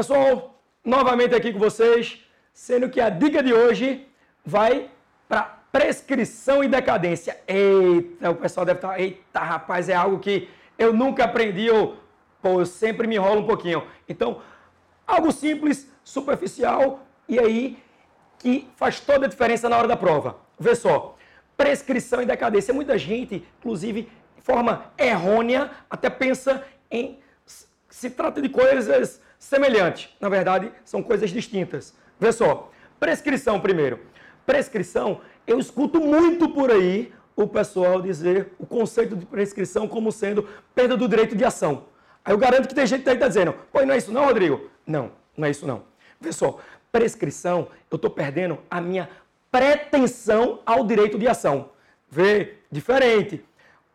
Pessoal, novamente aqui com vocês, sendo que a dica de hoje vai para prescrição e decadência. Eita, o pessoal deve estar, eita, rapaz, é algo que eu nunca aprendi, ou, pô, eu sempre me enrolo um pouquinho. Então, algo simples, superficial, e aí que faz toda a diferença na hora da prova. Vê só, prescrição e decadência. Muita gente, inclusive, de forma errônea, até pensa em se trata de coisas semelhantes. Na verdade, são coisas distintas. Vê só, prescrição primeiro. Prescrição, eu escuto muito por aí o pessoal dizer o conceito de prescrição como sendo perda do direito de ação. Aí eu garanto que tem gente que está dizendo, pô, não é isso não, Rodrigo? Não, não é isso não. Vê só, prescrição, eu estou perdendo a minha pretensão ao direito de ação. Vê, diferente.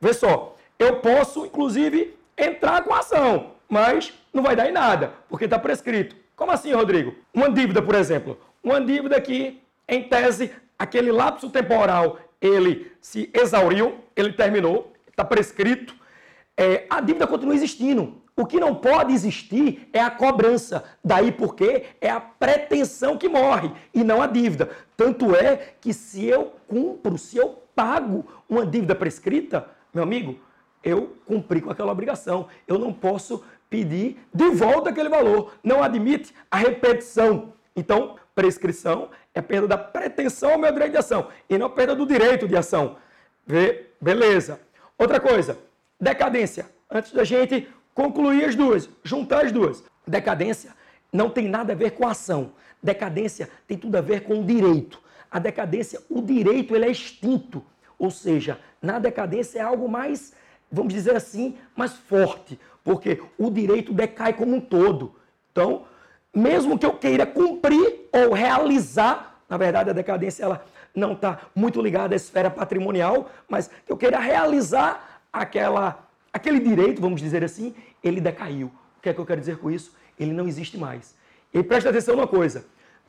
Vê só, eu posso, inclusive, entrar com a ação, mas não vai dar em nada, porque está prescrito. Como assim, Rodrigo? Uma dívida, por exemplo. Uma dívida que, em tese, aquele lapso temporal, ele se exauriu, ele terminou, está prescrito. É, a dívida continua existindo. O que não pode existir é a cobrança. Daí porque é a pretensão que morre e não a dívida. Tanto é que se eu cumpro, se eu pago uma dívida prescrita, meu amigo, eu cumpri com aquela obrigação. Eu não posso pedir de volta aquele valor. Não admite a repetição. Então, prescrição é perda da pretensão ao meu direito de ação e não perda do direito de ação. Vê? Beleza. Outra coisa, decadência. Antes da gente concluir as duas, juntar as duas. Decadência não tem nada a ver com a ação. Decadência tem tudo a ver com o direito. A decadência, o direito, ele é extinto. Ou seja, na decadência é algo mais, vamos dizer assim, mais forte, porque o direito decai como um todo. Então, mesmo que eu queira cumprir ou realizar, na verdade a decadência ela não está muito ligada à esfera patrimonial, mas que eu queira realizar aquela aquele direito, vamos dizer assim, ele decaiu. O que é que eu quero dizer com isso? Ele não existe mais. E presta atenção numa coisa: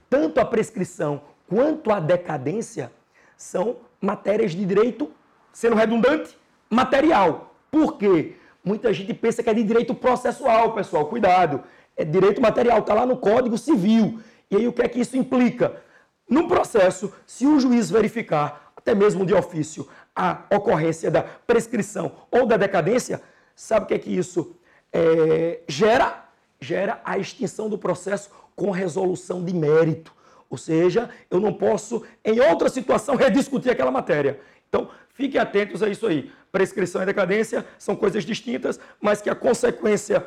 tanto a prescrição quanto a decadência são matérias de direito, sendo redundante, material. Por quê? Muita gente pensa que é de direito processual, pessoal. Cuidado. É direito material, está lá no Código Civil. E aí o que é que isso implica? No processo, se o juiz verificar, até mesmo de ofício, a ocorrência da prescrição ou da decadência, sabe o que é que isso é, gera? Gera a extinção do processo com resolução de mérito. Ou seja, eu não posso, em outra situação, rediscutir aquela matéria. Então, fiquem atentos a isso aí. Prescrição e decadência são coisas distintas, mas que a consequência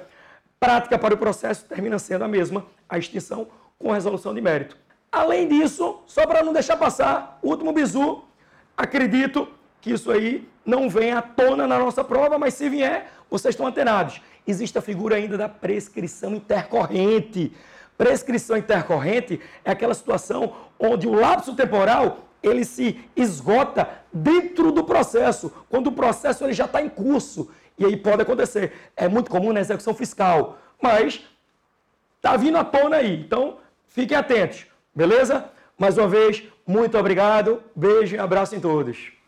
prática para o processo termina sendo a mesma, a extinção com resolução de mérito. Além disso, só para não deixar passar, último bizu, acredito que isso aí não venha à tona na nossa prova, mas se vier, vocês estão antenados. Existe a figura ainda da prescrição intercorrente. Prescrição intercorrente é aquela situação onde o lapso temporal ele se esgota dentro do processo, quando o processo ele já está em curso. E aí pode acontecer. É muito comum na execução fiscal, mas está vindo à tona aí. Então, fiquem atentos, beleza? Mais uma vez, muito obrigado, beijo e abraço em todos.